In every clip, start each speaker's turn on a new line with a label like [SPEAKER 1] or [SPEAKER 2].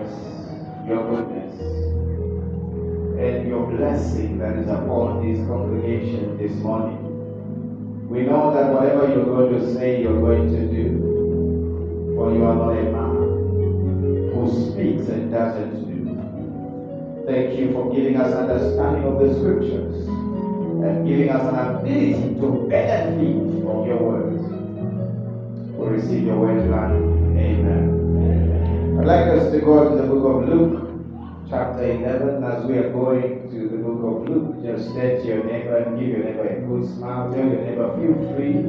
[SPEAKER 1] grace, your goodness, and your blessing that is upon this congregation this morning. We know that whatever you're going to say, you're going to do. For you are not a man who speaks and doesn't do. Thank you for giving us understanding of the scriptures and giving us an ability to benefit from your words. We receive your word, Lord. Amen. I'd like us to go to the book of Luke, chapter 11, as we are going to the book of Luke. Just to your neighbor and give your neighbor a good smile. Tell your neighbor, feel free.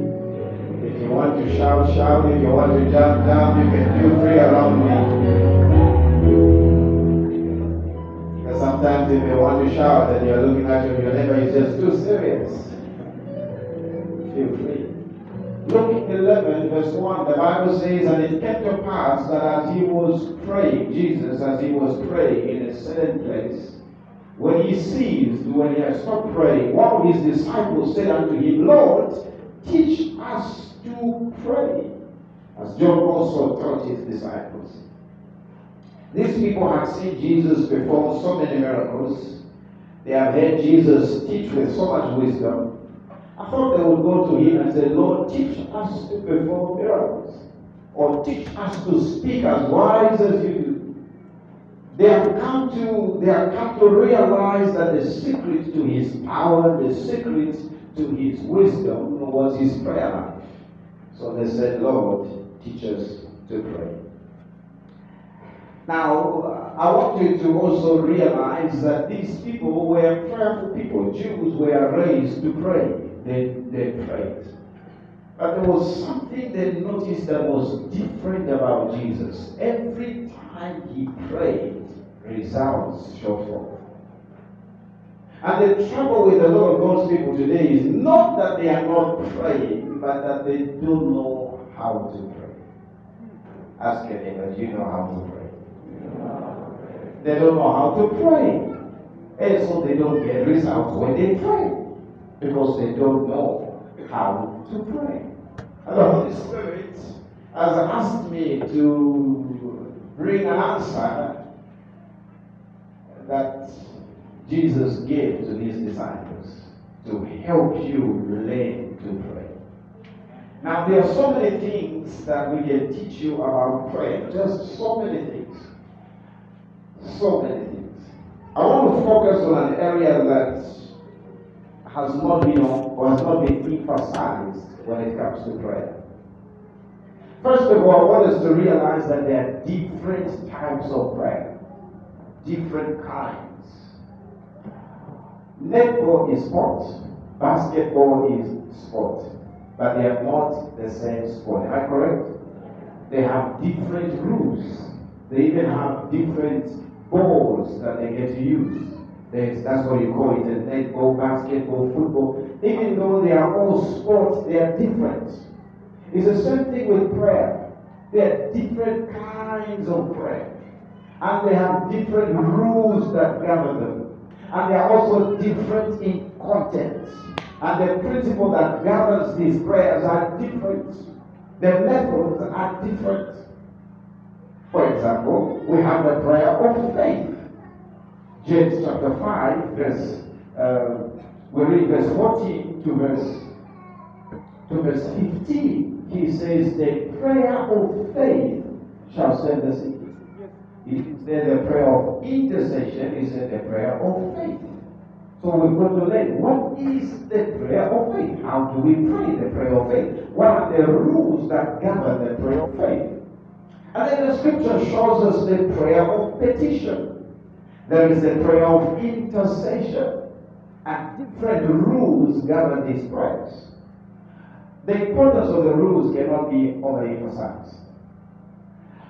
[SPEAKER 1] If you want to shout, shout. If you want to jump down, you can feel free around me. Because sometimes if you want to shout and you're looking at your, your neighbor, is just too serious. Feel free. Luke 11, verse 1, the Bible says, And it came to pass that as he was praying, Jesus, as he was praying in a certain place, when he ceased, when he had stopped praying, one of his disciples said unto him, Lord, teach us to pray, as John also taught his disciples. These people had seen Jesus perform so many miracles. They have heard Jesus teach with so much wisdom. I thought they would go to him and say, Lord, teach us to perform miracles. Or teach us to speak as wise as you do. They have come to they have come to realize that the secret to his power, the secret to his wisdom was his prayer life. So they said, Lord, teach us to pray. Now, I want you to also realize that these people were prayerful people. Jews were raised to pray. They, they prayed. But there was something they noticed that was different about Jesus. Every time he prayed, results show forth. And the trouble with a lot of God's people today is not that they are not praying, but that they don't know how to pray. Ask your neighbor, do you know how to pray? They don't know how to pray. And so they don't get results when they pray. Because they don't know how to pray. And the Holy Spirit has asked me to bring an answer that Jesus gave to his disciples to help you learn to pray. Now, there are so many things that we can teach you about prayer. Just so many things. So many things. I want to focus on an area that has not been or has not been emphasized when it comes to prayer. First of all, I want us to realize that there are different types of prayer, different kinds. Netball is sport, basketball is sport, but they are not the same sport. Am I correct? They have different rules. They even have different balls that they get to use. There's, that's what you call it, a netball, basketball, football. Even though they are all sports, they are different. It's the same thing with prayer. There are different kinds of prayer. And they have different rules that govern them. And they are also different in content. And the principle that governs these prayers are different. The methods are different. For example, we have the prayer of faith. James chapter 5, verse, uh, we read verse 14 to verse, to verse 15. He says, The prayer of faith shall save the sick. Didn't say the prayer of intercession, said the prayer of faith. So we've got to learn what is the prayer of faith? How do we pray the prayer of faith? What are the rules that govern the prayer of faith? And then the scripture shows us the prayer of petition. There is a prayer of intercession. And different rules govern these prayers. The importance of the rules cannot be overemphasized.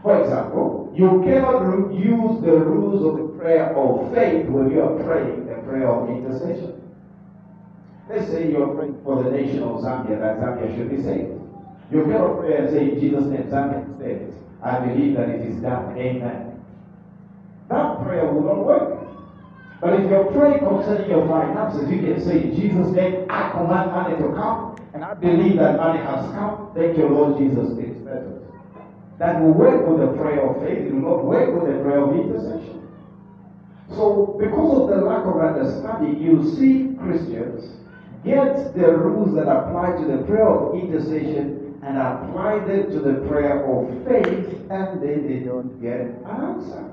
[SPEAKER 1] For example, you cannot use the rules of the prayer of faith when you are praying the prayer of intercession. Let's say you're praying for the nation of Zambia that Zambia should be saved. You cannot pray and say, in Jesus' name, Zambia is saved. I believe that it is done. Amen. That prayer will not work. But if you're praying concerning your finances, you can say, in Jesus' name, I command money to come, and I believe that money has come. Thank you, Lord Jesus. It's better. That will work with the prayer of faith. It will not work with the prayer of intercession. So, because of the lack of understanding, you see Christians get the rules that apply to the prayer of intercession and apply them to the prayer of faith, and then they don't get an answer.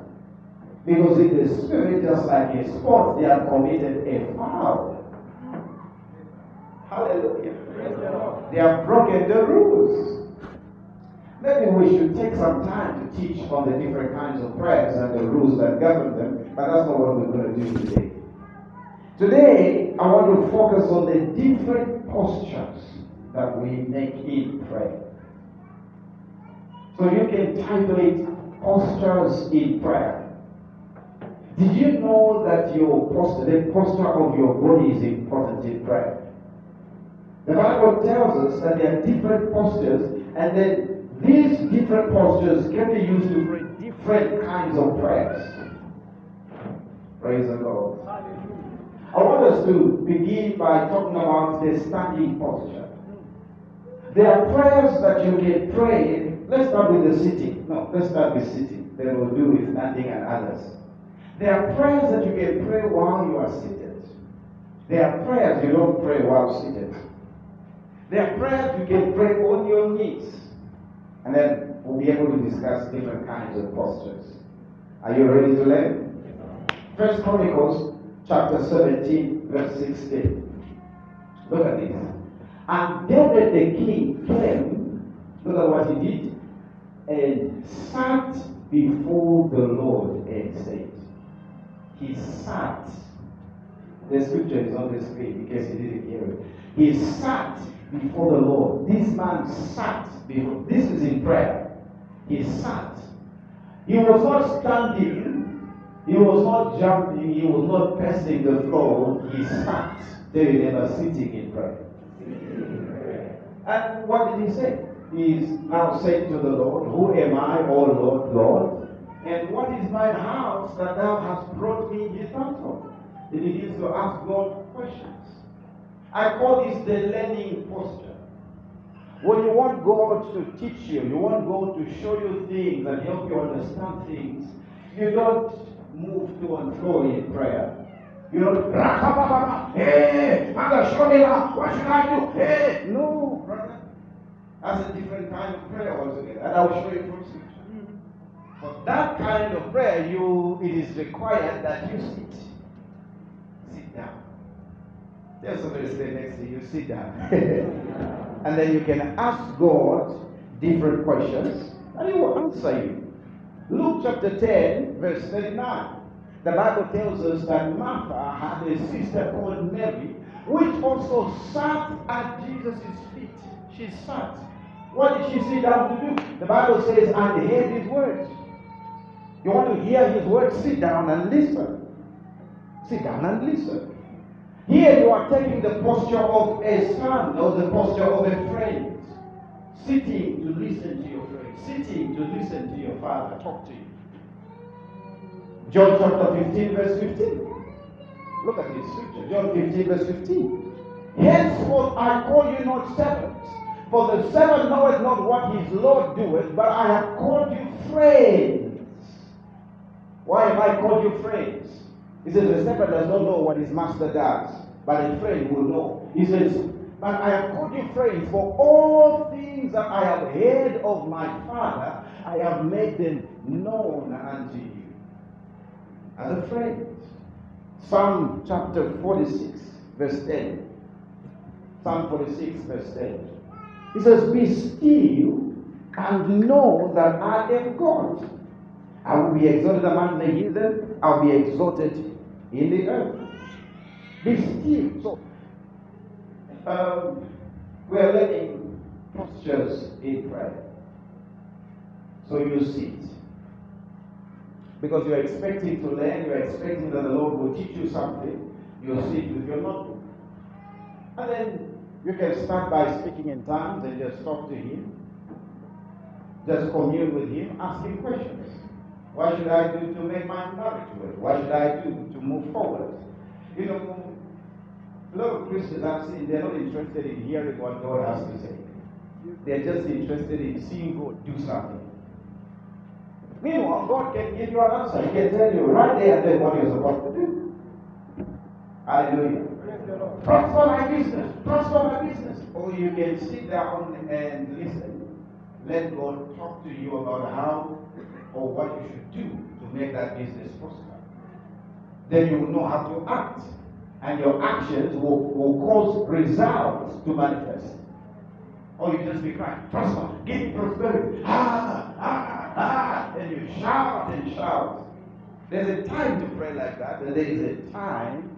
[SPEAKER 1] Because in the spirit, just like a sports, they have committed a foul. Hallelujah. They have broken the rules. Maybe we should take some time to teach on the different kinds of prayers and the rules that govern them, but that's not what we're going to do today. Today, I want to focus on the different postures that we make in prayer. So you can title it Postures in Prayer. Did you know that your posture, the posture of your body is important in prayer? The Bible tells us that there are different postures, and then these different postures can be used to pray different kinds of prayers. Praise the Lord. I want us to begin by talking about the standing posture. There are prayers that you can pray. Let's start with the sitting. No, let's start with sitting. Then we'll do with standing and others. There are prayers that you can pray while you are seated. There are prayers you don't pray while seated. There are prayers you can pray on your knees. And then we'll be able to discuss different kinds of postures. Are you ready to learn? First Chronicles chapter 17, verse 16. Look at this. And David the king came, look at what he did, and sat before the Lord and said, He sat. The scripture is on the screen case you didn't hear it. He sat before the Lord. This man sat before. This is in prayer. He sat. He was not standing. He was not jumping. He was not pacing the floor. He sat. They never sitting in prayer. And what did he say? He is now saying to the Lord, Who am I, O Lord God? And what is my house that thou hast brought me this from? He begins to ask God questions. I call this the learning posture. When you want God to teach you, you want God to show you things and help you understand things, you don't move to and fro in prayer. You don't, hey, eh, Mother Showilah, what should I do? Hey, no, brother. That's a different kind of prayer altogether. And I'll show you from. For that kind of prayer, you it is required that you sit. Sit down. There's somebody stay next to you, sit down. and then you can ask God different questions, and He will answer you. Luke chapter 10, verse 39. The Bible tells us that Martha had a sister called Mary, which also sat at Jesus' feet. She sat. What did she sit down to do? The Bible says, and heard his words. You want to hear his words? Sit down and listen. Sit down and listen. Here you are taking the posture of a son or the posture of a friend. Sitting to listen to your friend. Sitting to listen to your father talk to you. John chapter 15, verse 15. Look at this scripture. John 15, verse 15. Henceforth I call you not servants, for the servant knoweth not what his Lord doeth, but I have called you friends. Why have I called you friends? He says, The servant does not know what his master does, but a friend will know. He says, But I have called you friends, for all things that I have heard of my Father, I have made them known unto you. As a friend. Psalm chapter 46, verse 10. Psalm 46, verse 10. He says, Be still and know that I am God. I will be exalted among the heathen, I'll be exalted in the earth. Be still. So, um, we're learning postures in prayer. So you sit. Because you're expecting to learn, you're expecting that the Lord will teach you something. You sit with your notebook. And then you can start by speaking in tongues and just talk to Him. Just commune with Him, ask Him questions. What should I do to make my marriage work? What should I do to move forward? You know, a lot of Christians I've seen, they're not interested in hearing what God has to say. They're just interested in seeing God do something. Meanwhile, God can give you an answer. He can tell you right there and then what you're supposed to do. Hallelujah. Prosper my business. Prosper my business. Or you can sit down and listen. Let God talk to you about how or what you should do to make that business prosper. Then you will know how to act. And your actions will, will cause results to manifest. Or you just be crying, prosper, give prosperity. Ah, ah, ah. And you shout and shout. There's a time to pray like that, and there is a time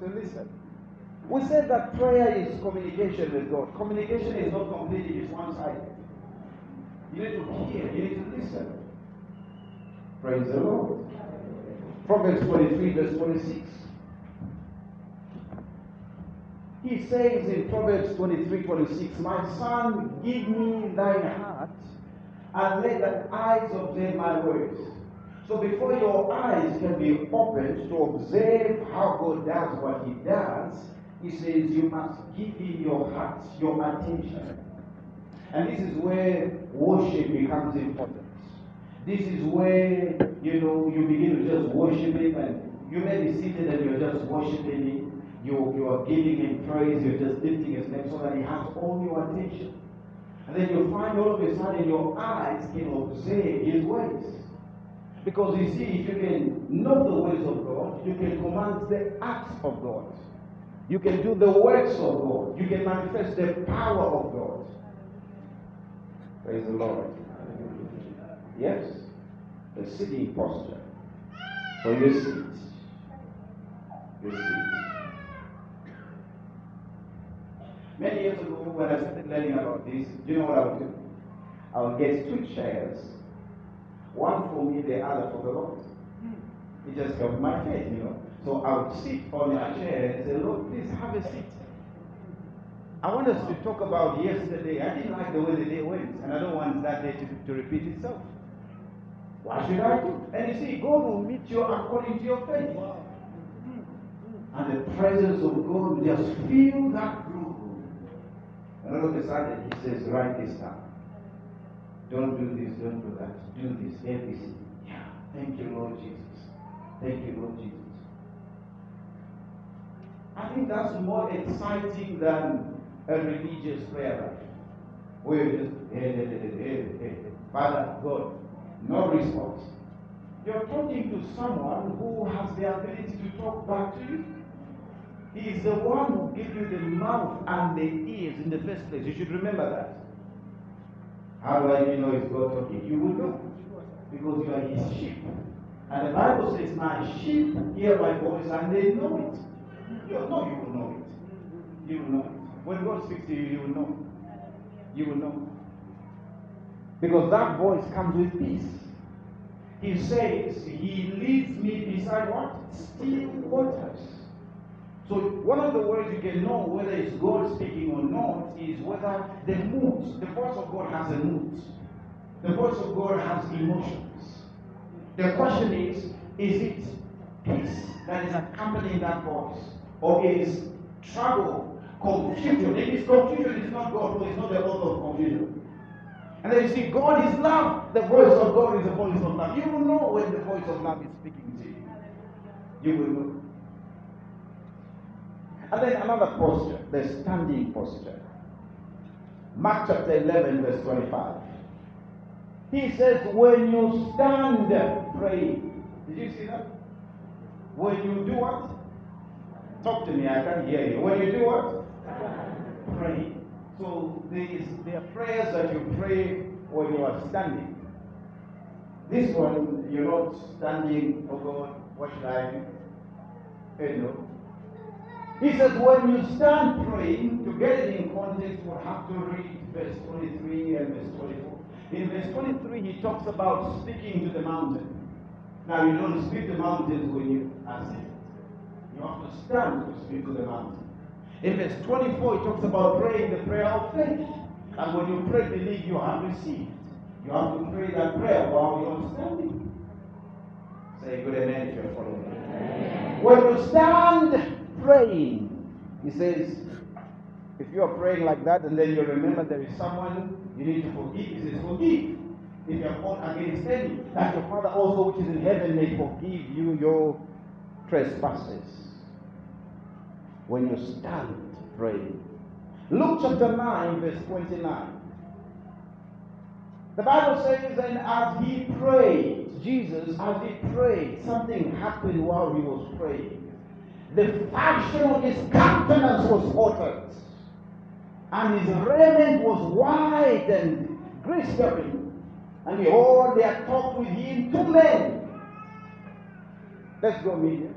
[SPEAKER 1] to listen. We said that prayer is communication with God. Communication is not completely it's one sided. You need to hear, you need to listen. Praise the Lord. Proverbs 23, verse 26. He says in Proverbs 23, 26, My son, give me thine heart, and let the eyes observe my words. So before your eyes can be opened to observe how God does what he does, he says you must give him your heart, your attention. And this is where worship becomes important. This is where, you know, you begin to just worship him and you may be seated and you're just worshiping him. You, you are giving him praise, you're just lifting his name so that he has all your attention. And then you find all of a sudden your eyes can observe his ways. Because you see, if you can know the ways of God, you can command the acts of God. You can do the works of God. You can manifest the power of God. Praise the Lord. Yes. The sitting posture. So you sit. You sit. Many years ago, when I started learning about this, do you know what I would do? I would get two chairs, one for me, the other for the Lord. It just helped my faith, you know. So I would sit on my chair and say, Lord, please have a seat. I want us to talk about yesterday. I didn't like the way the day went, and I don't want that day to, to repeat itself. What should I do? And you see, God will meet you according to your faith. And the presence of God will just fill that room. And all of a sudden, He says, Write this down. Don't do this, don't do that. Do this, ABC. Yeah. Thank you, Lord Jesus. Thank you, Lord Jesus. I think that's more exciting than a religious prayer. Where you just, hey, hey, hey, hey, hey, Father, God, no response. You're talking to someone who has the ability to talk back to you. He is the one who gave you the mouth and the ears in the first place. You should remember that. How do I know it's God talking? You will know. Because you are his sheep. And the Bible says, My sheep hear my voice and they know it. You know you will know it. You will know it. When God speaks to you, you will know. You will know. Because that voice comes with peace. He says, He leads me beside what? Still waters. So one of the ways you can know whether it's God speaking or not is whether the mood, the voice of God has a mood. The voice of God has emotions. The question is, is it peace that is accompanying that voice? Or is trouble, confusion? If it's confusion, it's not God, for it's not the author of confusion. And then you see, God is love. The voice of God is the voice of love. You will know when the voice of love is speaking to you. You will know. And then another posture, the standing posture. Mark chapter 11, verse 25. He says, When you stand praying, did you see that? When you do what? Talk to me, I can't hear you. When you do what? Pray. So there, is, are prayers that you pray when you are standing. This one, you're not standing, oh God, what should I do? You know. He says, when you stand praying, to get it in context, we'll have to read verse 23 and verse 24. In verse 23, he talks about speaking to the mountain. Now, you don't speak to the mountains when you are seated. You have to stand to speak to the mountain. In verse 24, it talks about praying the prayer of faith. And when you pray, believe you have received. You have to pray that prayer while you're standing. Say good amen if you're following me. When you stand praying, he says, if you are praying like that and then you remember there is someone you need to forgive, he says, forgive. If you are fought against any, that your Father also which is in heaven may forgive you your trespasses. When you stand praying. Luke chapter 9, verse 29. The Bible says, and as he prayed, Jesus, as he prayed, something happened while he was praying. The fashion of his countenance was altered, and his raiment was white and glistering. And behold, there talked with him two men. Let's go, media.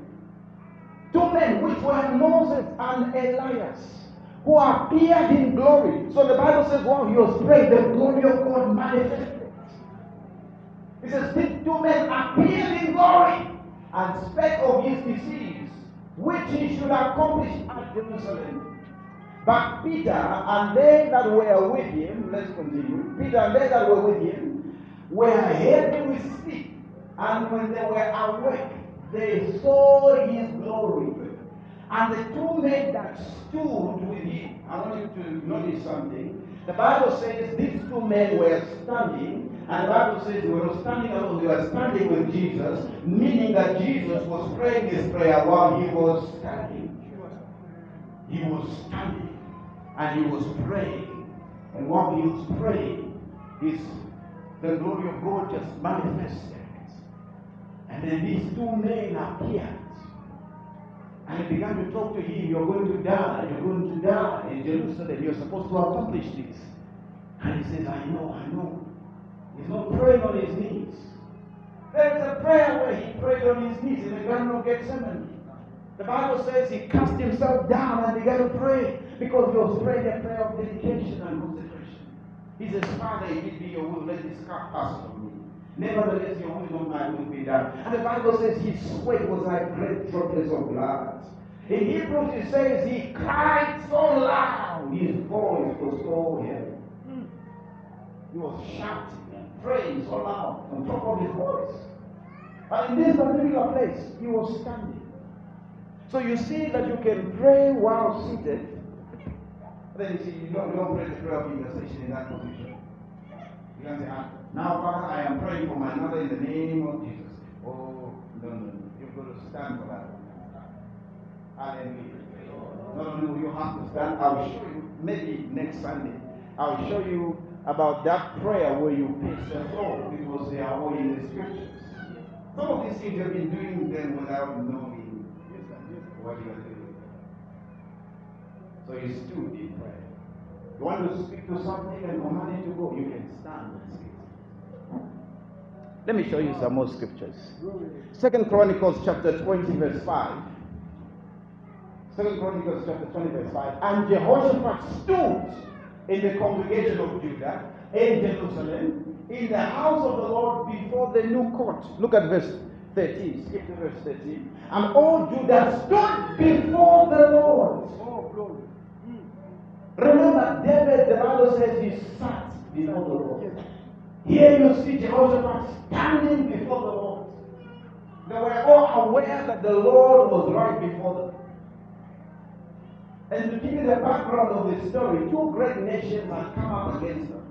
[SPEAKER 1] Two men, which were Moses and Elias who appeared in glory. So the Bible says, while he was praying, the glory of God manifested. It says, these two men appeared in glory and spake of his disease, which he should accomplish at Jerusalem. But Peter and they that were with him, let's continue. Peter and they that were with him were heavy with sleep, and when they were awake, they saw his glory and the two men that stood with him, I want you to notice something. The Bible says these two men were standing, and the Bible says they were standing alone, they were standing with Jesus, meaning that Jesus was praying this prayer while he was standing. He was standing and he was praying. And while he was praying, his, the glory of God just manifested. And then these two men appeared. And began to talk to him, You're going to die, you're going to die in Jerusalem, you're supposed to accomplish this. And he says, I know, I know. He's not praying on his knees. There is a prayer where he prayed on his knees in the Garden of Gethsemane. The Bible says he cast himself down and began to pray because he was praying a prayer of dedication and consecration. He says, Father, if it be your will, let this cup pass from. Nevertheless, your not my will be done. And the Bible says his sweat was like great droplets of blood. In Hebrews, it says he cried so loud, his voice was so heavy. He was shouting and praying so loud on top of his voice. And in this particular place, he was standing. So you see that you can pray while seated. Then you see, you don't, you don't pray the prayer of intercession in that position. You can say, ah, now, Father, I am praying for my mother in the name of Jesus. Oh, no, no, no. You've got to stand for that. Hallelujah. No, no, you have to stand. I will show you, maybe next Sunday, I will show you about that prayer where you pace the floor because they are all in the scriptures. Some of these things you have been doing them without knowing what you are doing. So you stood in prayer. You want to speak to something and command it to go, you can stand and speak. Let me show you some more scriptures. Second Chronicles chapter 20, verse 5. Second Chronicles chapter 20, verse 5. And Jehoshaphat stood in the congregation of Judah in Jerusalem in the house of the Lord before the new court. Look at verse 13. Skip to verse 13. And all Judah stood before the Lord.
[SPEAKER 2] Oh, glory.
[SPEAKER 1] Remember, David, the Bible says he sat before the Lord. Here you see Jehoshaphat standing before the Lord. They were all aware that the Lord was right before them. And to give you the background of the story, two great nations have come up against them.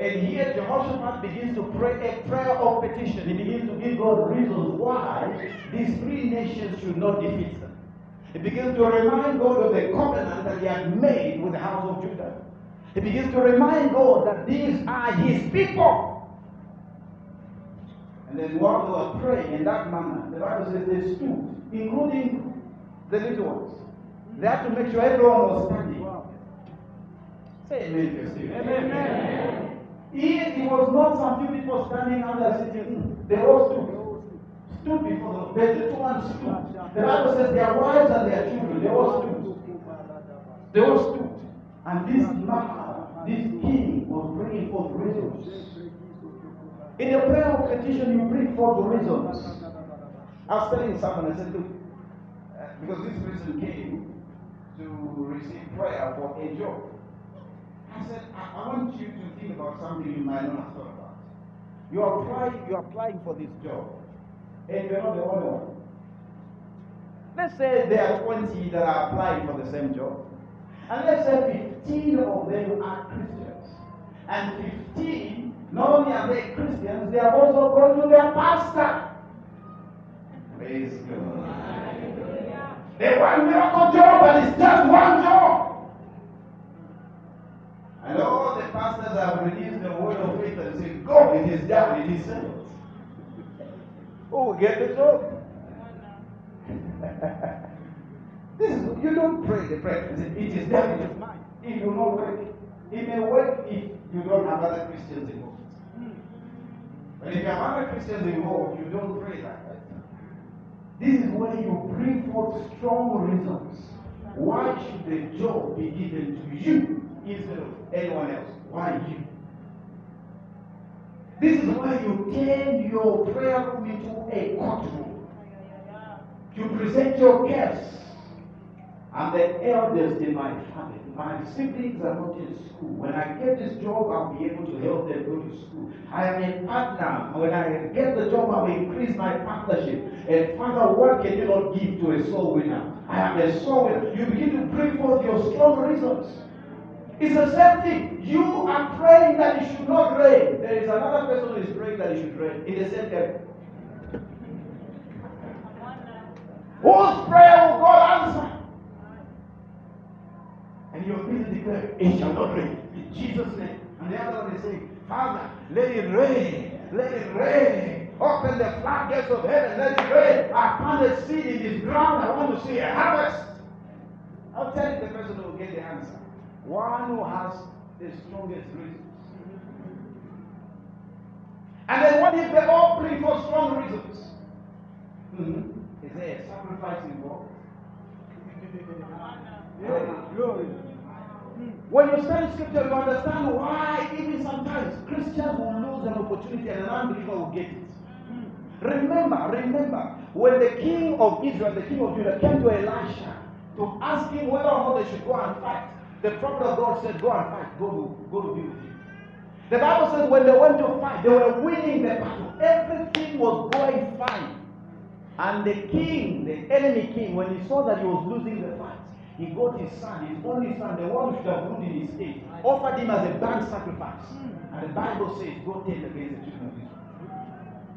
[SPEAKER 1] And here Jehoshaphat begins to pray a prayer of petition. He begins to give God reasons why these three nations should not defeat them. He begins to remind God of the covenant that he had made with the house of Judah. He begins to remind God that these are his people. And then while they were praying in that manner, the Bible says they stood, including the little ones. They had to make sure everyone was standing. Say amen.
[SPEAKER 2] Amen.
[SPEAKER 1] It was not some few people standing and they're sitting. They all stood. Stood before the. The little ones stood. The Bible says their wives and their children, they all stood. They all stood. And this man, this king, was bringing forth reasons. In the prayer of petition, you bring forth reasons. I was telling someone, I said, look, uh, because this person came, to receive prayer for a job. I said, I, I want you to think about something you might not have thought about. You are applying, you are applying for this job, and you're not the only one. Let's say there are 20 that are applying for the same job, and let's say 15 of them are Christians, and 15 not only are they Christians, they are also going to their pastor. Praise God. They want miracle job, but it's just one job. And all the pastors have released the word of faith and said, Go, it is done, it is settled. Oh, get the job. this is, you don't pray the prayer. It is done, it is mine. It will not work. It may work if you don't have other Christians involved. But if you have other Christians involved, you don't pray like that. This is where you bring forth strong reasons. Why should the job be given to you instead of anyone else? Why you? This is why you turn your prayer room into a courtroom. You present your case. I'm the eldest in my family. My siblings are not in school. When I get this job, I'll be able to help them go to school. I am a partner. When I get the job, I will increase my partnership. And Father, what can you not give to a soul winner? I am a soul winner. You begin to bring forth your strong reasons. It's the same thing. You are praying that it should not rain. There is another person who is praying that it should rain in the same area. Whose prayer will God answer? And you're busy declaring, it shall not rain. In Jesus' name. And the other one is saying, Father, let it rain. Let it rain. Open the floodgates of heaven. Let it rain. I planted seed in this ground. I want to see a harvest. I'll tell you the person who will get the answer. One who has the strongest reasons. And then what if they all bring for strong reasons? Mm-hmm. Is there a sacrifice involved? Glory. When you study scripture, you understand why even sometimes Christians will lose an opportunity and an unbeliever will get it. Remember, remember, when the king of Israel, the king of Judah, came to Elisha to ask him whether or not they should go and fight, the prophet of God said, Go and fight, go to, go to be with him. The Bible says when they went to fight, they were winning the battle. Everything was going fine. And the king, the enemy king, when he saw that he was losing the fight, he got his son, his only son, the one who should have ruled in his age, offered him as a burnt sacrifice. And the Bible says, Go tell against the children of Israel.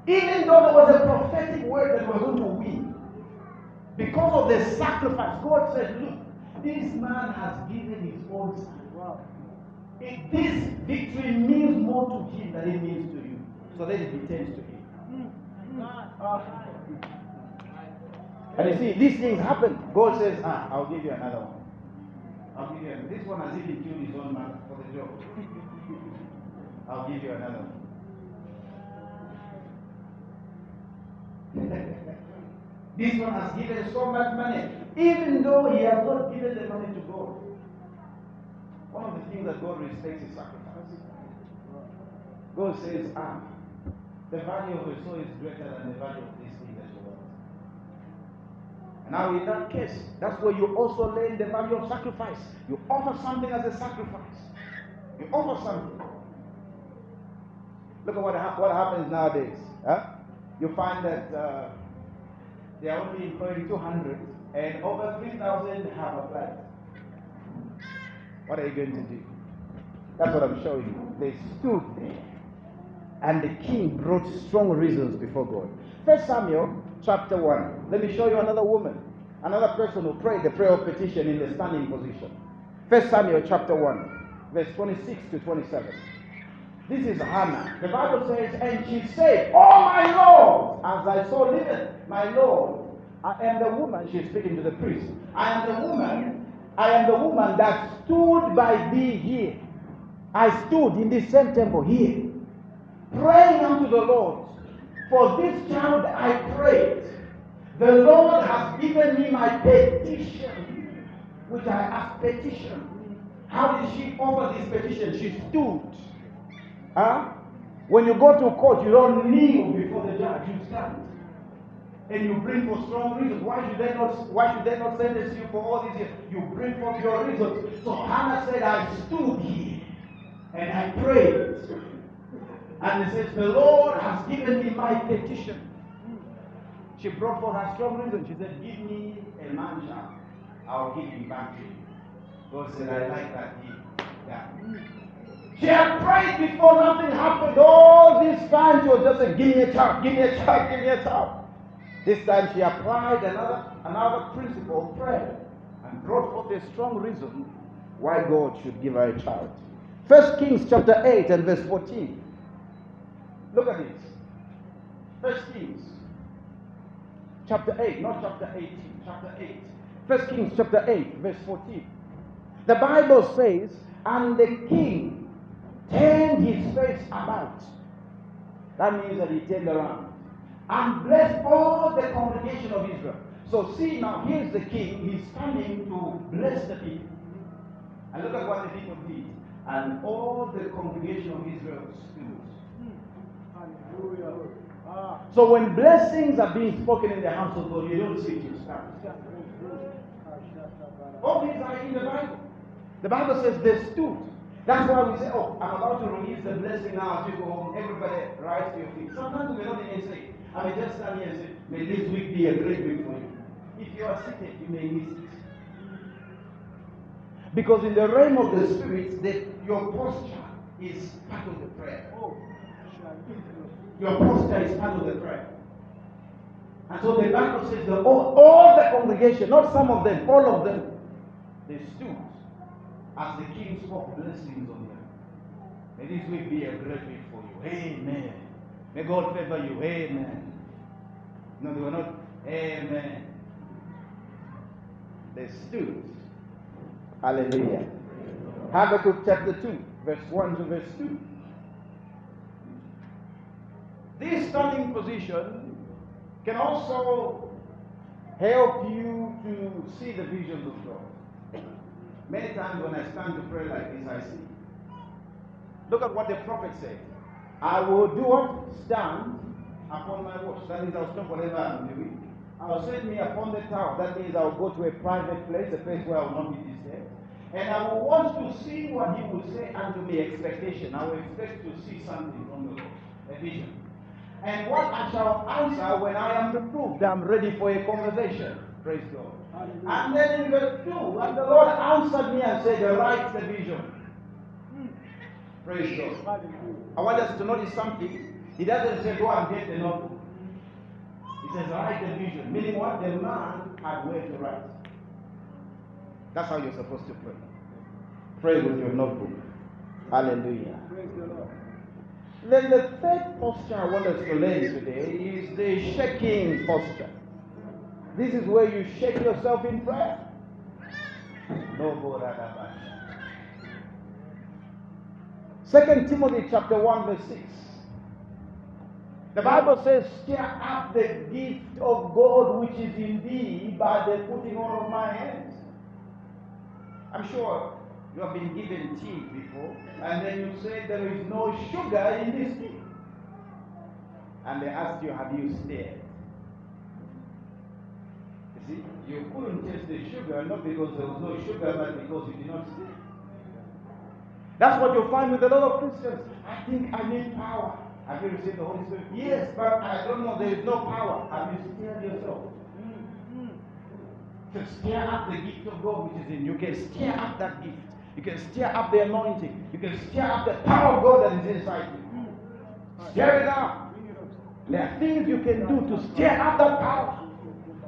[SPEAKER 1] Even though there was a prophetic word that we're going to win, because of the sacrifice, God said, Look, this man has given his own son. Wow. If this victory means more to him than it means to you, so let it be turned to him. Mm. Mm. Mm. And you see, these things happen. God says, Ah, I'll give you another one. I'll give you another. This one has even killed his own man for the job. I'll give you another one. this one has given so much money, even though he has not given the money to God. One of the things that God respects is sacrifice. God says, Ah, the value of a soul is greater than the value of this thing that you want. Now, in that case, that's where you also learn the value of sacrifice. You offer something as a sacrifice. You offer something. Look at what, ha- what happens nowadays. Huh? You find that uh, they are only employing 200 and over 3,000 have applied. What are you going to do? That's what I'm showing you. They stood there. And the king brought strong reasons before God. First Samuel chapter 1. Let me show you another woman, another person who prayed the prayer of petition in the standing position. First Samuel chapter 1, verse 26 to 27. This is Hannah. The Bible says, and she said, Oh my Lord, as I saw living, my Lord, I am the woman, she's speaking to the priest. I am the woman, I am the woman that stood by thee here. I stood in this same temple here, praying unto the Lord. For this child I prayed. The Lord has given me my petition, which I asked petition. How did she offer this petition? She stood. Huh? When you go to court, you don't kneel before the judge, you stand. and you bring for strong reasons. Why should they not why should they not sentence you for all these years? You bring forth your reasons. So Hannah said, I stood here and I prayed. And he says, The Lord has given me my petition. She brought forth her strong reason. She said, Give me a man child. I'll give him back to you. God said, I like that deal. Yeah. She had prayed before nothing happened. All this time she was just saying, Give me a child, give me a child, give me a child. This time she applied another, another principle of prayer and brought forth a strong reason why God should give her a child. First Kings chapter 8 and verse 14. Look at this. First Kings chapter 8, not chapter 18, chapter 8. First Kings chapter 8, verse 14. The Bible says, And the king turned his face about. That means that he turned around and blessed all the congregation of Israel. So see now, here's the king. He's coming to bless the people. And look at what the people did. And all the congregation of Israel stood. So when blessings are being spoken in the house of God, you don't sit, you stand. All these are in the Bible. The Bible says they stood. That's why we say, oh, I'm about to release the blessing now as you go home. Everybody rise to your feet. Sometimes we don't even say, I may just stand here and say, may this week be a great week for you. If you are seated, you may miss it. Because in the realm of the spirit, the, your posture is part of the prayer.
[SPEAKER 3] oh,
[SPEAKER 1] Your posture is part of the prayer. And so the Bible says that all, all the congregation, not some of them, all of them, they stood as the king spoke blessings on them. May this week be a great week for you. Amen. May God favor you. Amen. No, they were not. Amen. They stood. Hallelujah. Habakkuk chapter 2, verse 1 to verse 2. This standing position can also help you to see the visions of God. Many times when I stand to pray like this, I see. Look at what the prophet said. I will do what? Stand upon my watch. That means I'll stop whatever I'm doing. I'll set me upon the tower. That means I'll go to a private place, a place where I will not be disturbed. And I will want to see what he will say unto me expectation. I will expect to see something from the Lord, a vision. And what I shall answer when I am reproved, I'm ready for a conversation. Praise God. And then in verse 2, and the Lord answered me and said, Write the vision. Praise God.
[SPEAKER 3] Hallelujah.
[SPEAKER 1] I want us to notice something. He doesn't say, Go and get the notebook. He says, Write the vision. Meaning what? The man had where to write. That's how you're supposed to pray. Pray with your notebook. Hallelujah.
[SPEAKER 3] Praise the Lord.
[SPEAKER 1] Then the third posture I want us to learn today is the shaking posture. This is where you shake yourself in prayer. Second Timothy chapter 1 verse 6. The Bible says, stir up the gift of God which is in thee by the putting on of my hands. I'm sure you have been given tea before, and then you say there is no sugar in this tea. And they ask you, have you stirred? You see, you couldn't taste the sugar, not because there was no sugar, but because you did not stir. That's what you'll find with a lot of Christians. I think I need power. Have you received the Holy Spirit? Yes, but I don't know. There is no power. Have you stirred yourself? Mm, mm. To stir up the gift of God which is in you. You can stir up that gift. You can stir up the anointing. You can stir up the power of God that is inside you. Stir it up. There are things you can do to stir up that power.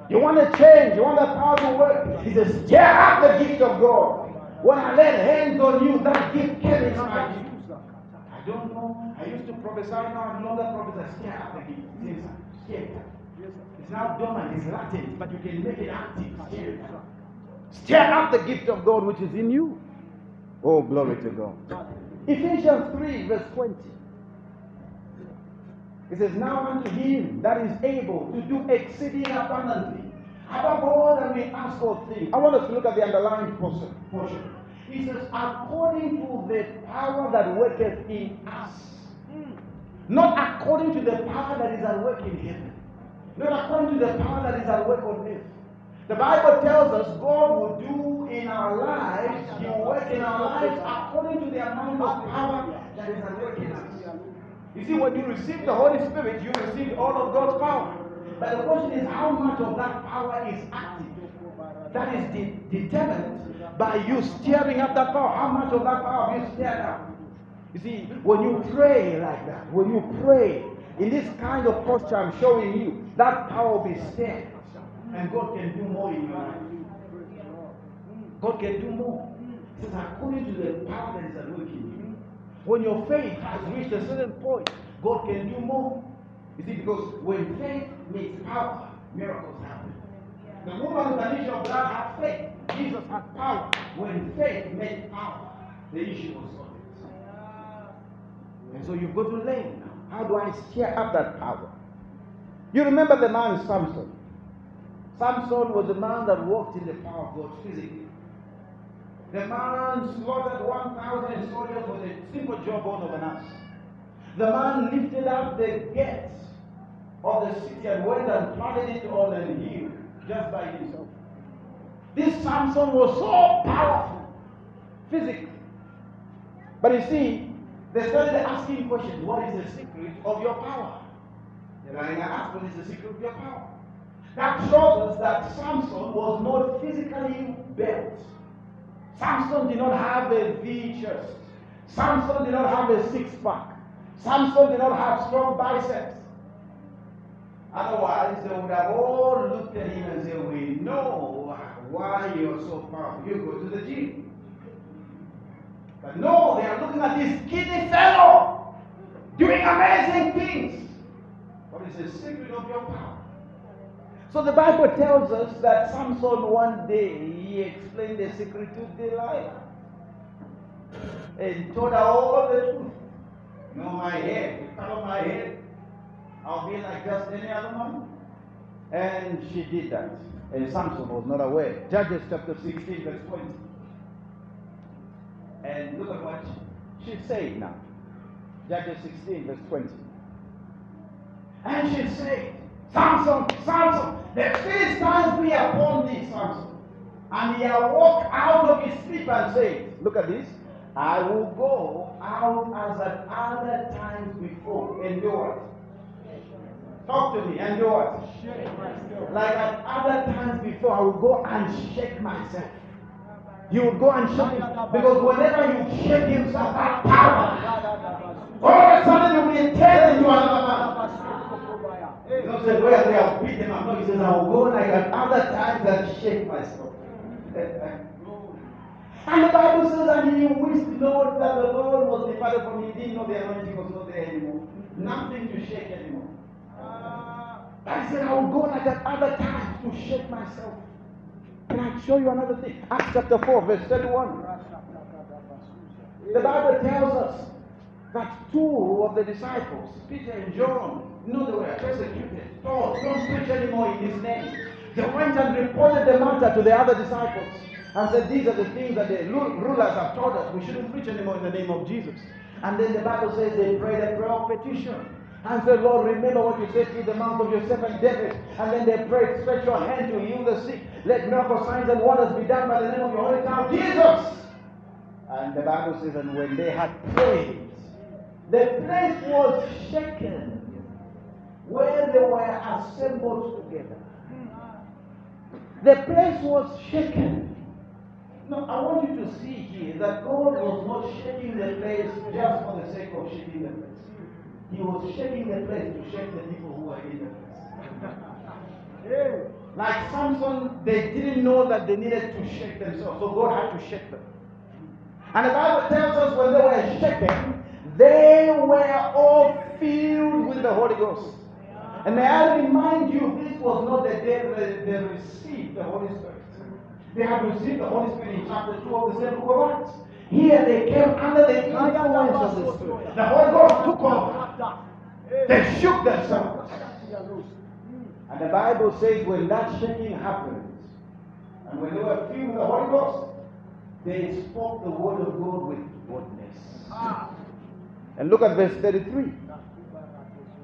[SPEAKER 1] You want to change, you want that power to work. He says, stir up the gift of God. When I laid hands on you, that gift came inside you. I don't know. I used to prophesy now. I no longer prophesy. Stir up the gift.
[SPEAKER 3] Yes.
[SPEAKER 1] It's now dormant, it's latent, but you can make it active. Stir up. Stir up the gift of God which is in you. Oh, glory to God. Ephesians 3, verse 20. It says, Now unto him that is able to do exceeding abundantly, above all that we ask or think. I want us to look at the underlying portion. portion. It says, according to the power that worketh in us. Hmm. Not according to the power that is at work in heaven. not according to the power that is at work on earth. The Bible tells us God will do in our lives, He will work in our lives according to the amount of power that is at work in us. You see, when you receive the Holy Spirit, you receive all of God's power. But the question is, how much of that power is active? That is de- determined by you stirring up that power. How much of that power have you stirred up? You see, when you pray like that, when you pray in this kind of posture I'm showing you, that power will be stirred. And God can do more in your life. God can do more. It says, according to the power that is at work in you. When your faith has reached a certain point, God can do more. You see, because when faith meets power, miracles happen. The woman with an issue of blood had faith. Jesus had power. When faith met power, the issue was solved. And so you've got to learn now. How do I stir up that power? You remember the man Samson. Samson was a man that walked in the power of God physically. The man slaughtered 1,000 soldiers with a simple jawbone of an ass. The man lifted up the gates of the city and went and planted it on a hill just by himself. This Samson was so powerful physically. But you see, they started asking questions what is the secret of your power? And I asked, what is the secret of your power? That shows us that Samson was not physically built. Samson did not have a V chest. Samson did not have a six pack. Samson did not have strong biceps. Otherwise, they would have all looked at him and said, We know why you're so powerful. You go to the gym. But no, they are looking at this skinny fellow doing amazing things. What is the secret of your power? So the Bible tells us that Samson one day he explained the secret to Delilah and told her all the truth. You know my head, you cut my head, I'll be like just any other man. And she did that. And Samson was not aware. Judges chapter 16, verse 20. And look at what she said now. Judges 16, verse 20. And she said, Samson, Samson, the Philistines be upon thee, Samson. And he awoke out of his sleep and said, Look at this. I will go out as at other times before. Do what? Talk to me do what? Like at other times before, I will go and shake myself. You will go and shake him. Because whenever you shake himself, that power, all of a sudden you'll be turned into another man. He don't say, they have beat him up. No, he says, I will go like at other times and shake myself. and the Bible says, and he wished Lord that the Lord was departed from him. He didn't know the anointing was not there anymore. Nothing to shake anymore. I said, I will go like at other times to shake myself. Can I show you another thing? Acts chapter 4, verse 31. The Bible tells us that two of the disciples, Peter and John, know they were persecuted. Oh, don't preach anymore in his name. They went and reported the matter to the other disciples and said, These are the things that the rulers have told us. We shouldn't preach anymore in the name of Jesus. And then the Bible says they prayed a prayer of petition and said, Lord, remember what you said through the mouth of your servant David. And then they prayed, stretch your hand to heal the sick. Let miracle signs and wonders be done by the name of your holy child, Jesus. And the Bible says, and when they had prayed, the place was shaken where they were assembled together. The place was shaken. Now, I want you to see here that God was not shaking the place just for the sake of shaking the place. He was shaking the place to shake the people who were in the place. Like Samson, they didn't know that they needed to shake themselves, so God had to shake them. And the Bible tells us when they were shaken, they were all filled with the Holy Ghost. And may I remind you, this was not the day that they received the Holy Spirit. They had received the Holy Spirit in chapter 2 of the same book of Acts. Here they came under the influence of the Spirit. The Holy Ghost took over. They shook themselves. And the Bible says when that shaking happened, and when they were filled with the Holy Ghost, they spoke the word of God with boldness. Ah. And look at verse 33.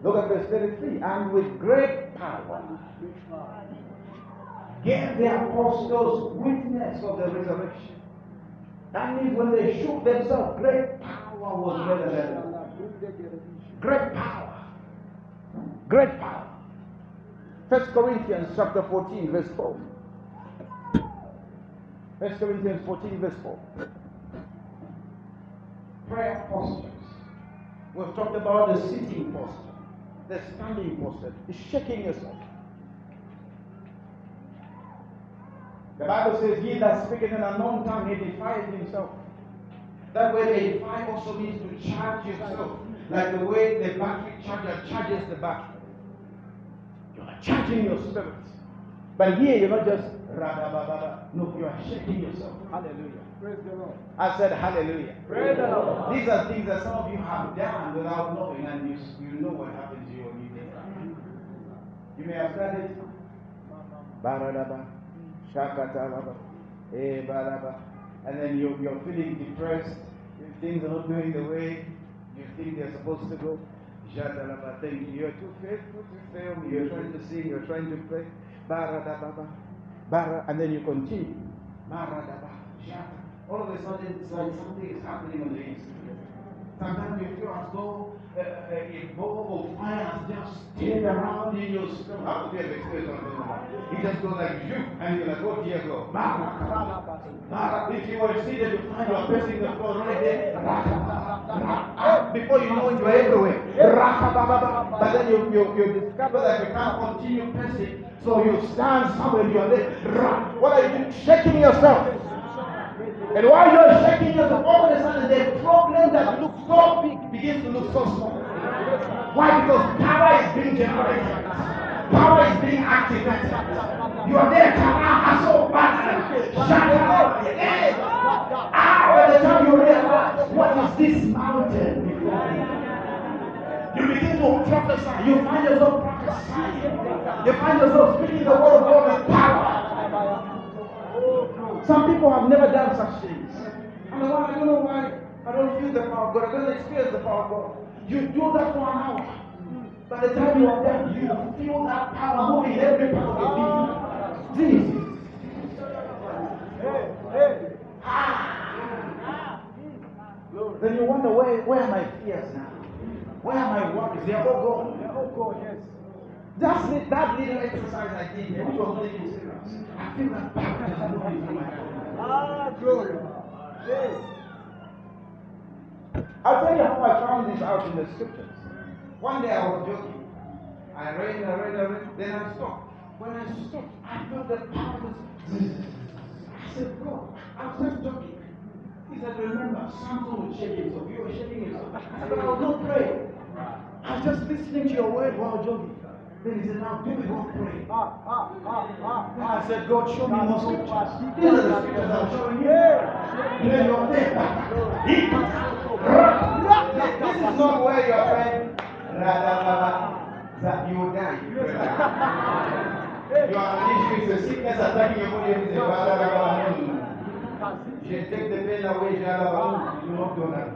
[SPEAKER 1] Look at verse 33. And with great power. Gave the apostles witness of the resurrection. That means when they shook themselves, great power was resurrected. Great power. Great power. First Corinthians chapter 14, verse 4. First Corinthians 14, verse 4. Prayer postures. We've talked about the sitting posture, the standing posture, the shaking yourself. The Bible says, He that speaketh in an unknown tongue edifieth himself. That way, word edify also means to charge yourself, like the way the battery charger charges the battery. You are charging your spirit. But here you're not just no, you are shaking yourself. Hallelujah.
[SPEAKER 3] Praise the Lord.
[SPEAKER 1] I said hallelujah.
[SPEAKER 3] Praise the Lord.
[SPEAKER 1] These are things that some of you have done without knowing, and you, you know what happened You may have started. Baradaba, shakatalaba, eh, baraba. And then you, you're feeling depressed. If things are not going the way you think they're supposed to go. Jadalaba, thank you. You're too faithful to fail me. You're trying to sing, you're trying to play. Baradababa, bara, and then you continue. Baradaba. All of a sudden, it's like something is happening on the inside. Sometimes you feel as though uh, uh, a ball fire just stayed around in your stomach. How do you have experienced what I'm? It just goes like you, and you're like, oh dear God. If you were seated, you find you're pressing the floor right there. Raka. Before you know it, you're everywhere. But then you, you, you discover that you can't continue pressing. So you stand somewhere, you're there. What are you doing? Shaking yourself. And while you're shaking yourself, all of a sudden the problem that looks so big begins to look so small. Why? Because power is being generated. Power is being activated. You are there, power so bad. Shut up. Hey. Ah, by the time you realize what is this mountain? You begin to prophesy. You find yourself prophesying. You find yourself speaking the word of God with power. Some people have never done such things. And I don't know why I don't feel the power of God. I don't experience the power of God. You do that for an hour. By the time you are done, you feel that power moving in every part of your being. Jesus.
[SPEAKER 3] Hey, hey.
[SPEAKER 1] Then you wonder where, where are my fears now? Where are my worries? They are all gone.
[SPEAKER 3] Yeah, Oh God, yes.
[SPEAKER 1] Just that little exercise I did, which was not even serious. I feel that power just moving through my body.
[SPEAKER 3] Ah, glory. Hey.
[SPEAKER 1] I'll tell you how I found this out in the scriptures. One day I was joking. I read, I read, I read, then I stopped. When I stopped, I felt the power was. I said, God, I was just joking. He said, remember, Samson was shaking himself. You were shaking yourself. I said, but I was not praying. I was just listening to your word while joking. Then he said, now do we not pray?
[SPEAKER 3] Ah, ah, ah, ah.
[SPEAKER 1] I said, God, show me more scriptures. These are the scriptures I'm showing you. Then there. This is not where your friend that you will die. You are issue is a sickness attacking your body. and you say, Je take the pain away. You not go that.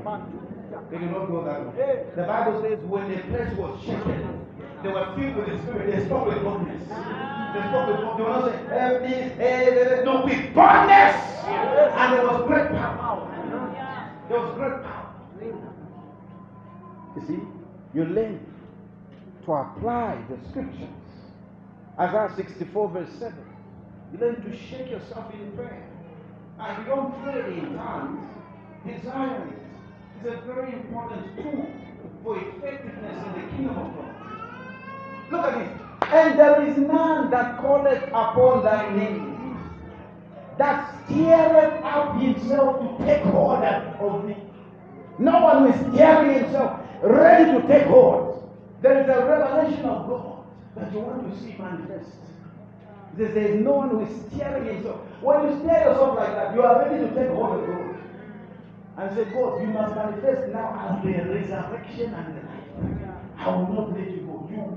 [SPEAKER 1] They not go that. The Bible says when the place was shaken, they were filled with the Spirit. They spoke with boldness. They spoke with boldness. They were not saying, hey, please, hey, hey." no, with boldness. And there was great power. There was great power. You see, you learn to apply the scriptures. Isaiah 64, verse 7. You learn to shake yourself in prayer. And you don't pray in tongues, desire it. It's a very important tool for effectiveness in the kingdom of God. Look at this. And there is none that calleth upon thy name that stirreth up himself to take hold of me. No one is stirring himself, ready to take hold. There is a revelation of God that you want to see manifest. He there is no one who is stirring himself. When you stir yourself like that, you are ready to take hold of God. And say, God, you must manifest now as the resurrection and the life. I will not let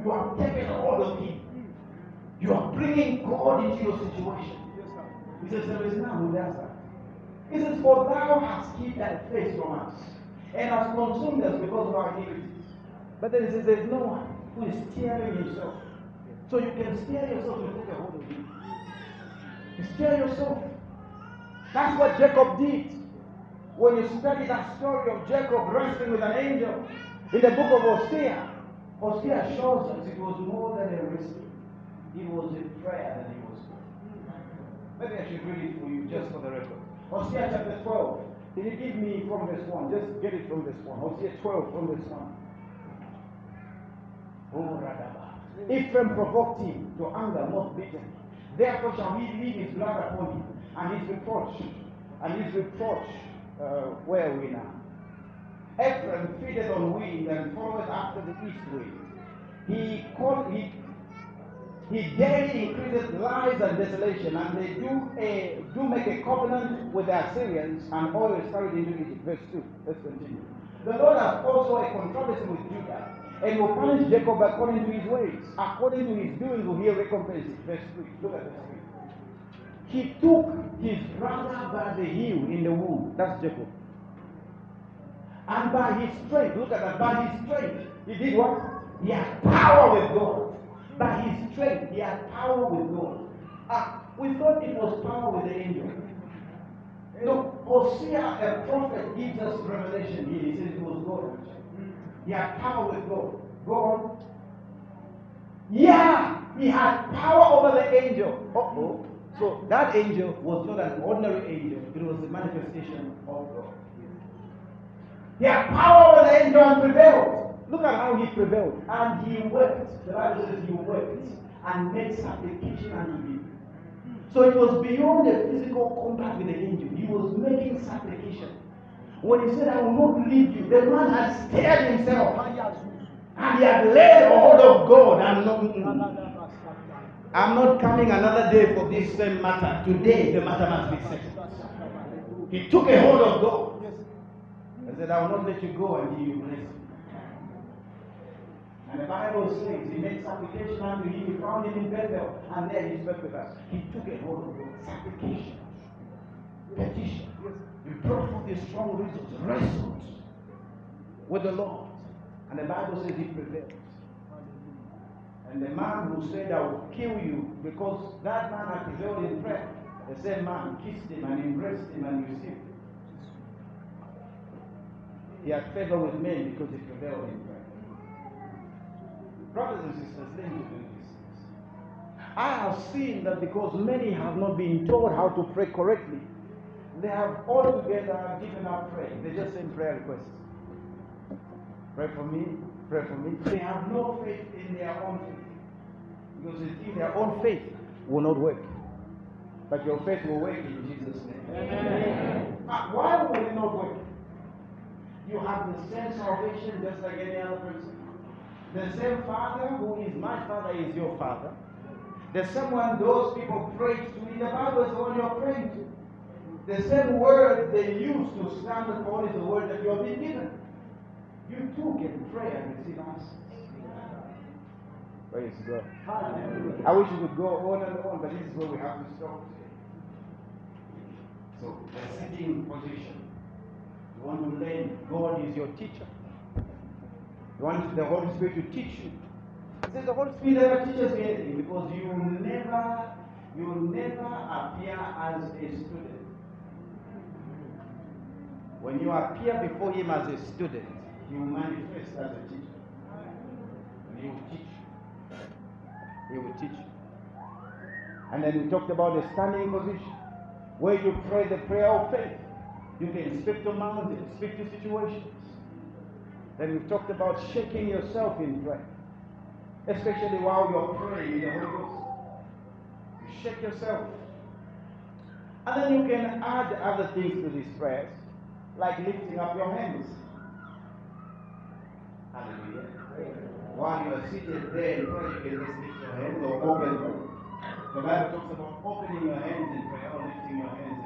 [SPEAKER 1] you go. You, you have taken hold of Him. You are bringing God into your situation. He says, There is none who does that. He says, For thou hast hid thy face from us, and hast consumed us because of our iniquities. But then he says, There's no one who is tearing himself So you can steer yourself to take a hold of. You steer yourself. That's what Jacob did. When you study that story of Jacob wrestling with an angel in the book of Hosea, Hosea shows us it was more than a wrestling. It was a prayer that he was doing. Maybe I should read it for you just for the record. Hosea chapter 12. Can you give me from this 1? Just get it from this 1. Hosea 12 from this 1. Oh. Ephraim provoked him to anger most bitterly. Therefore shall he leave his blood upon him, and his reproach, and his reproach, uh, where are we now? Ephraim feedeth on wind and followeth after the east wind. He called, he, he daily increaseth lies and desolation, and they do a, do make a covenant with the Assyrians, and oil is carried into Egypt. Verse 2. Let's continue. The Lord has also a controversy with Judah, and will punish Jacob according to his ways. According to his doings will he recompense it. Verse 3. Look at verse 3. He took his brother by the heel in the womb. That's Jacob. And by his strength, look at that, by his strength, he did what? He had power with God. By his strength, he had power with God. Ah, we thought it was power with the angel. No, Hosea, a prophet, gives us revelation here. He says it was God. He had power with God. Go on. Yeah, he had power over the angel. Oh. So that angel was not an ordinary angel, it was the manifestation of God. He had power over the angel and prevailed. Look at how he prevailed. And he wept. The Bible says he wept and made supplication unto him. So it was beyond the physical combat with the angel. He was making supplication. When he said, I will not leave you, the man had stared himself and he had laid hold of God. I'm not, I'm not coming another day for this same matter. Today, the matter must be settled. He took a hold of God. He said, I will not let you go until you bless me. And the Bible says he made supplication unto him. He found him in Bethel, and there he spoke with us. He took a hold of God. Supplication, petition. He brought forth his strong reasons, wrestled with the Lord. And the Bible says he prevailed. And the man who said, I will kill you, because that man had prevailed in prayer, the same man kissed him and embraced him and received. He had favor with men because he prevailed in prayer. Brothers and sisters, let me do things. I have seen that because many have not been taught how to pray correctly, they have altogether given up prayer. They just send prayer requests. Pray for me, pray for me. They have no faith in their own faith. Because they think their own faith will not work. But your faith will work in Jesus' name.
[SPEAKER 4] Amen.
[SPEAKER 1] Why will it not work? You have the same salvation just like any other person. The same Father who is my Father is your Father. The same one those people pray to in the Bible is the one you're praying to. The same word they use to stand upon is the word that you have been given. You too can pray and receive answers. Praise God. I wish we could go on and on, but this is where we have to stop today. So, the sitting position. You want to learn, God is your teacher. You want the Holy Spirit to teach you. He says the Holy Spirit never teaches you anything because you never, you never appear as a student. When you appear before Him as a student, will manifest as a teacher. He will teach you. He will teach you. And then we talked about the standing position, where you pray the prayer of faith. You can speak to mountains, speak to situations. Then we talked about shaking yourself in prayer, especially while you're praying in the Holy Ghost. You shake yourself. And then you can add other things to these prayers, like lifting up your hands. Hallelujah. While you are seated there in prayer, you can just lift your hands or open. The Bible talks about opening your hands in prayer or lifting your hands.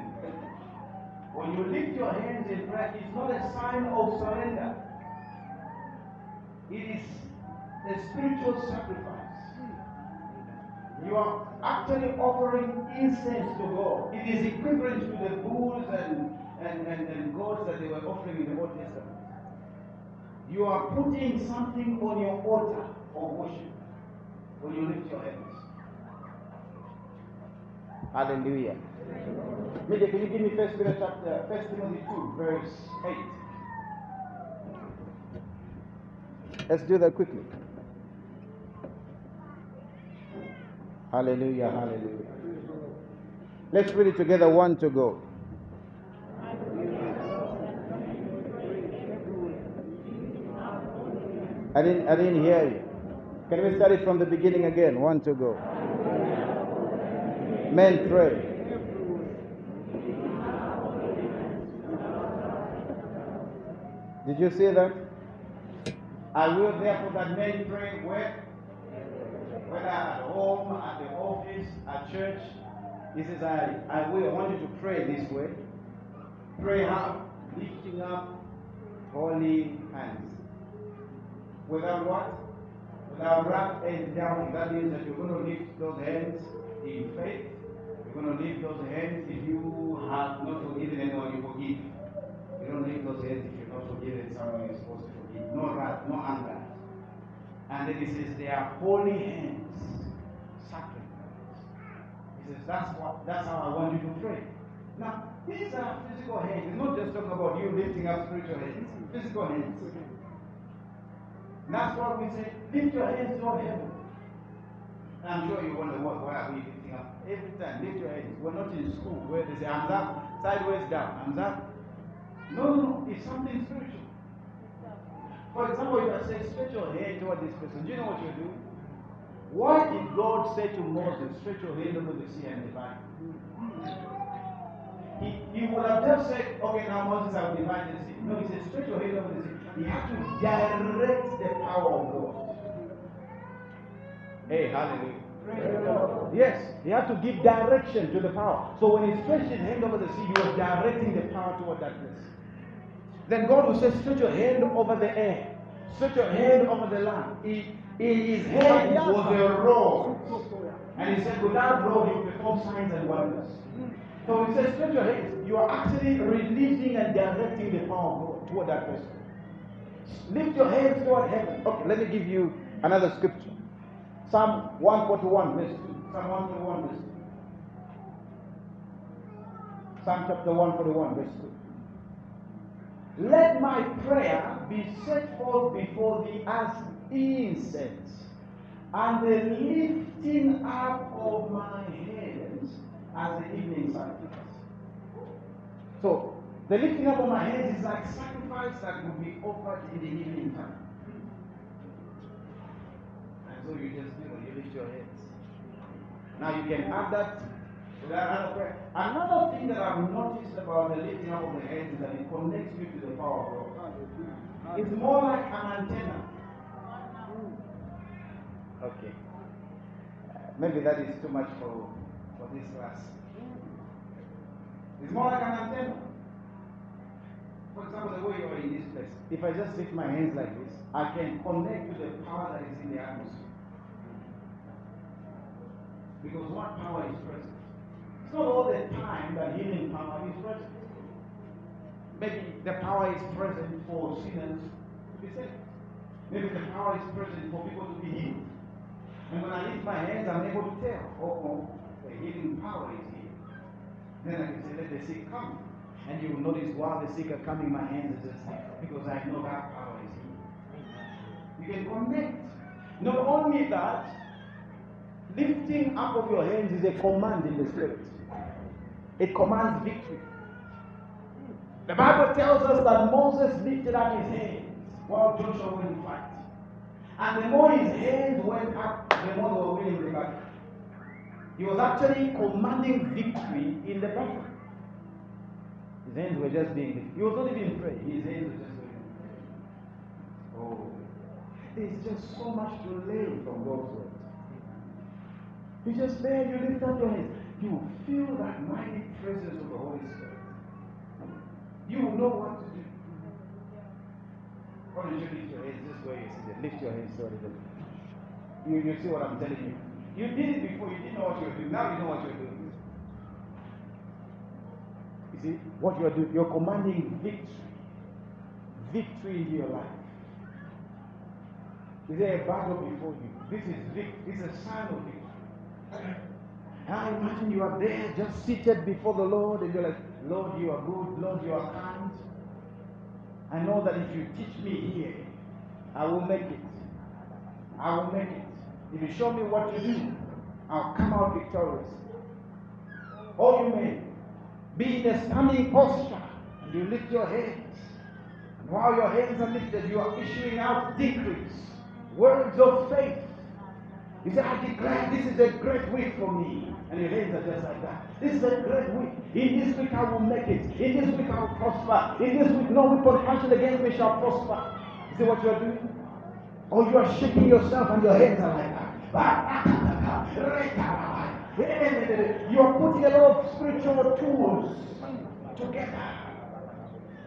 [SPEAKER 1] When you lift your hands in prayer, it's not a sign of surrender. It is a spiritual sacrifice. You are actually offering incense to God. It is equivalent to the bulls and, and, and, and gods that they were offering in the Old Testament. You are putting something on your altar of worship. when you lift your hands? Hallelujah. Media, can you give me First Peter chapter, First Timothy two, verse eight? Let's do that quickly. Hallelujah, hallelujah. Let's read it together. One to go. I didn't, I didn't hear you. Can we start it from the beginning again? One to go. Men pray. Did you see that? I will therefore that men pray where? Whether at home, at the office, at church. He says, I, I will. I want you to pray this way. Pray how? Lifting up holy hands. Without what? Without wrath and doubting. That means that you're going to lift those hands in faith. You're going to lift those hands if you have not forgiven anyone, you forgive. You don't lift those hands if you're not forgiven someone you're supposed to forgive. No wrath, no anger. And then he says they are holy hands, hands. He says that's what that's how I want you to pray. Now, these are physical hands. It's not just talking about you lifting up spiritual hands. Physical hands. That's what we say, lift your hands toward heaven. I'm sure you wonder what why are we lifting up? Every time, lift your hands. We're not in school where they say hands up, sideways down, hands up. No, no, it's something spiritual. For example, if I say stretch your hand toward this person, do you know what you do? Why did God say to Moses, stretch your hand over the sea and divide? He, he would have just said, okay, now Moses, I will divide the sea. No, he said, stretch your hand over the sea. He had to direct the power of God. Hey, hallelujah. Yes, he had to give direction to the power. So when he stretched his hand over the sea, he was directing the power toward that place. Then God will say, stretch your hand over the air. Stretch your hand over the land. He, in his hand was a rod. And he said, without rod, he will perform signs and wonders. So he says, stretch your hands. You are actually releasing and directing the power toward that person. Lift your hands toward heaven. Okay, let me give you another scripture. Psalm 141, verse 2. Psalm 141, verse 2. Psalm chapter 141, verse 2. Let my prayer be set forth before thee as incense, and the lifting up of my hands as the evening sacrifice. So, the lifting up of my hands is like sacrifice that would be offered in the evening time. And so you just, you know, you lift your hands. Now you can add that Another thing that I've noticed about the lifting up of the hands is that it connects you to the power of God. It's more like an antenna. Okay. Uh, maybe that is too much for, for this class. It's more like an antenna. For example, the way you are in this place. If I just lift my hands like this, I can connect to the power that is in the atmosphere. Because what power is present? It's not all the time that healing power is present. Maybe the power is present for sinners to be saved. Maybe the power is present for people to be healed. And when I lift my hands, I'm able to tell, oh, oh the healing power is here. Then I can say, let the sick come. And you will notice while the sick are coming, my hands are just because I know that power is here. You can connect. Not only that, lifting up of your hands is a command in the spirit. It commands victory. The Bible tells us that Moses lifted up his hands while Joshua went to fight. And the more his hands went up, the more they were winning the battle. He was actually commanding victory in the battle. His hands were just being, he was not even praying, his hands were just doing. Oh, there's just so much to learn from God's word. You just there, you lift up your hands. You will feel that mighty presence of the Holy Spirit. You will know what to do. Why don't you lift your hands this way? You see. Lift your hands so that you, you see what I'm telling you. You did it before, you didn't know what you were doing. Now you know what you're doing. You see, what you're doing, you're commanding victory. Victory in your life. Is there a battle before you? This is vic- this is a sign of victory. Now imagine you are there just seated before the Lord and you're like, Lord, you are good, Lord, you are kind. I know that if you teach me here, I will make it. I will make it. If you show me what to do, I'll come out victorious. All you men, be in a standing posture and you lift your hands. And while your hands are lifted, you are issuing out decrees, words of faith. You said, I declare this is a great week for me. And your hands are just like that. This is a great week. In this week I will make it. In this week I will prosper. In this week no weapon fashioned against me shall prosper. You see what you are doing? Or you are shaking yourself and your hands are like that. You are putting a lot of spiritual tools together.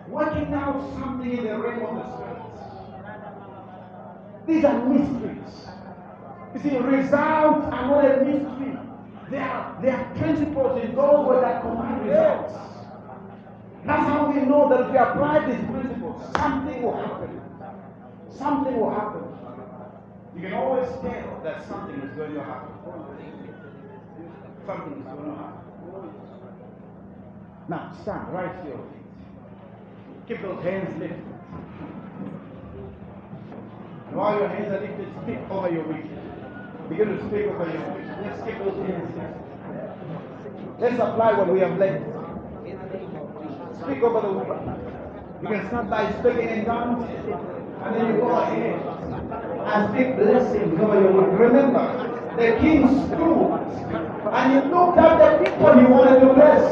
[SPEAKER 1] Working out something in the realm of the spirit. These are mysteries. You see, results are not a mystery. There are, there are principles in those words that command results. That's how we know that if we apply these principles, something will happen. Something will happen. You can always tell that something is going to happen. Something is going to happen. Now, stand right here. Keep those hands lifted. And while your hands are lifted, speak over your week. Begin to speak over you. Let's skip those things. Let's apply what we have learned. Speak over the woman. You can start by speaking in tongues, and then you go ahead and speak blessings over your woman. Remember, the king stood and he looked at the people he wanted to bless.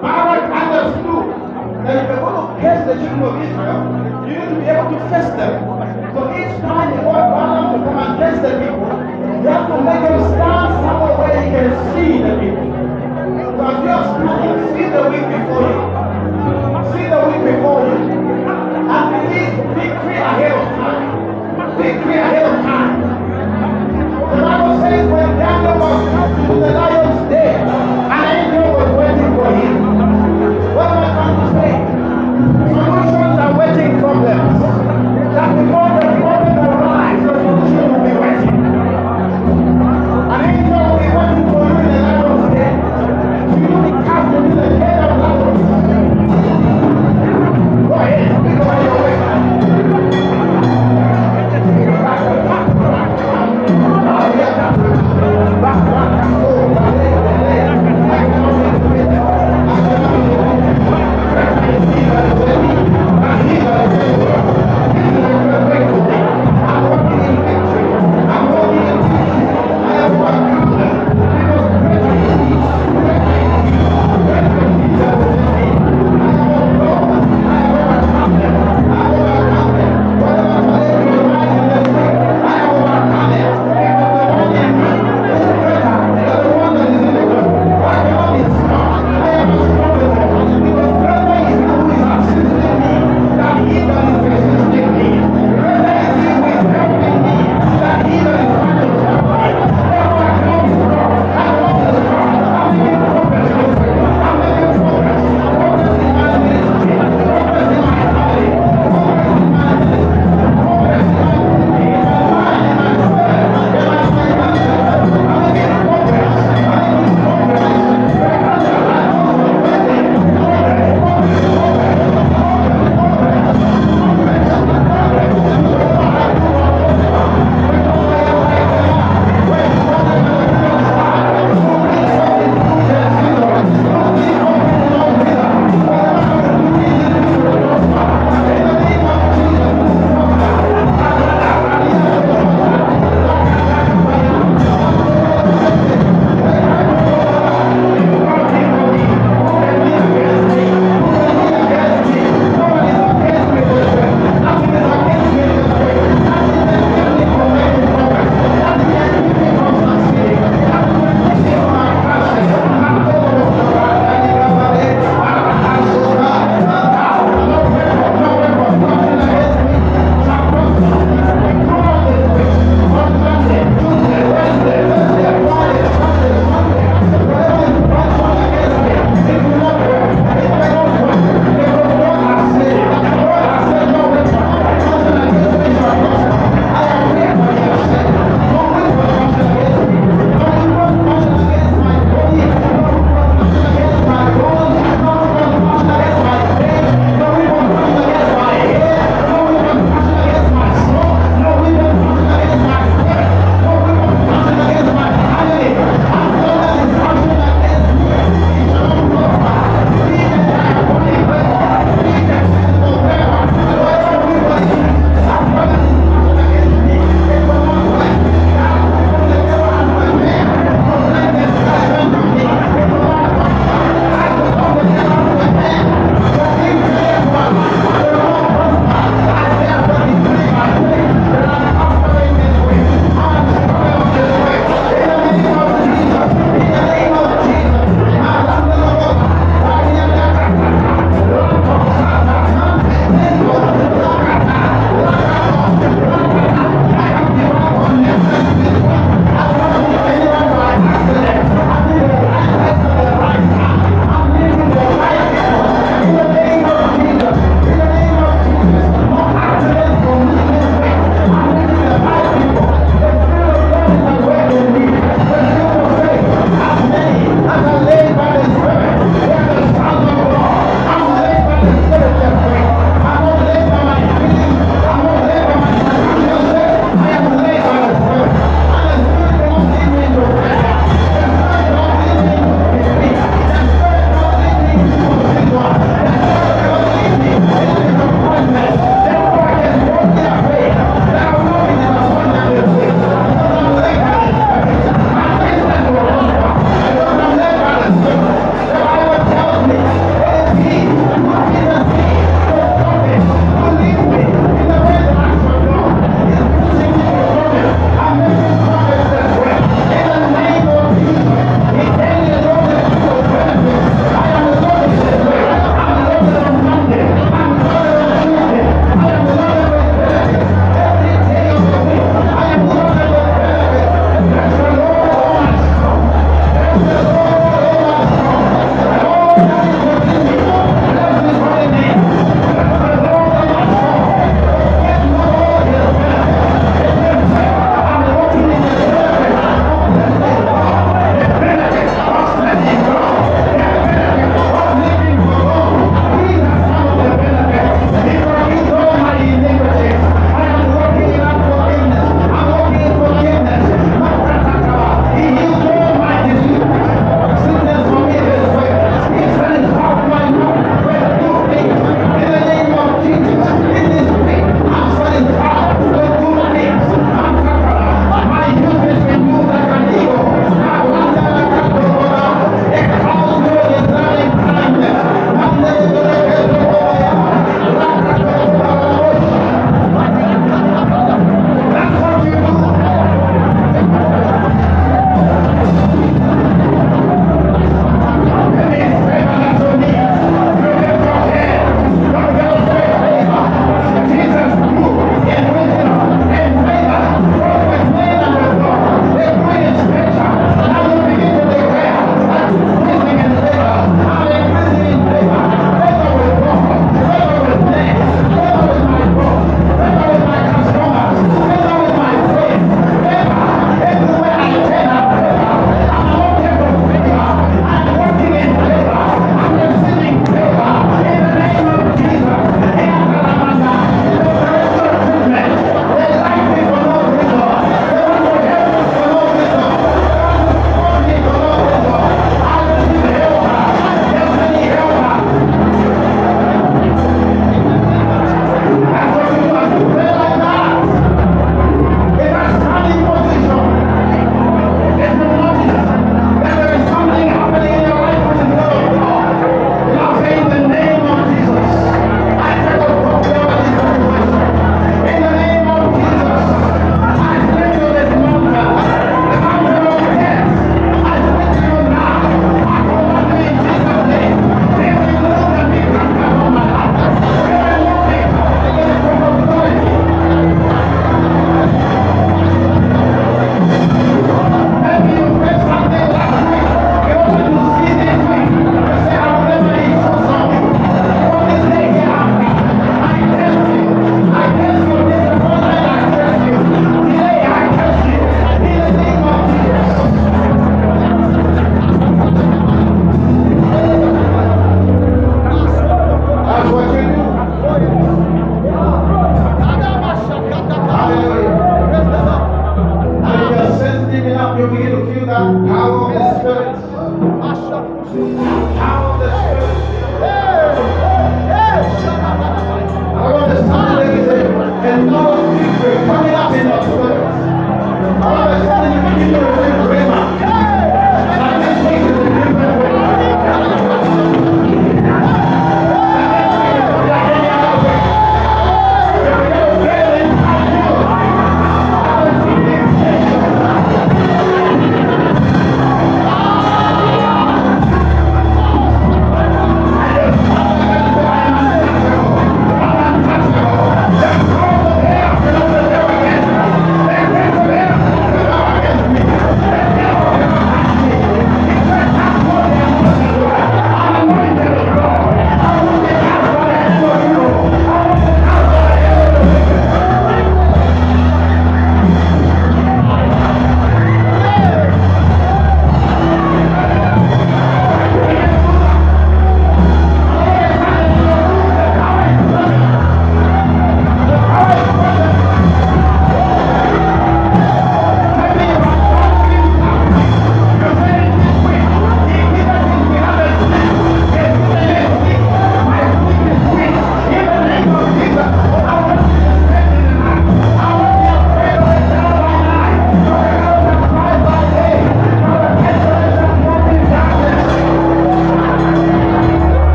[SPEAKER 1] Barak understood that if you're going to bless the children of Israel, you need to be able to face them. So each time the Lord God to come against the people, you have to make him stand somewhere where he can see the people. Because you are standing, see the wind before you. See the wind before you. And release victory ahead of time. Victory ahead of time. The Bible says,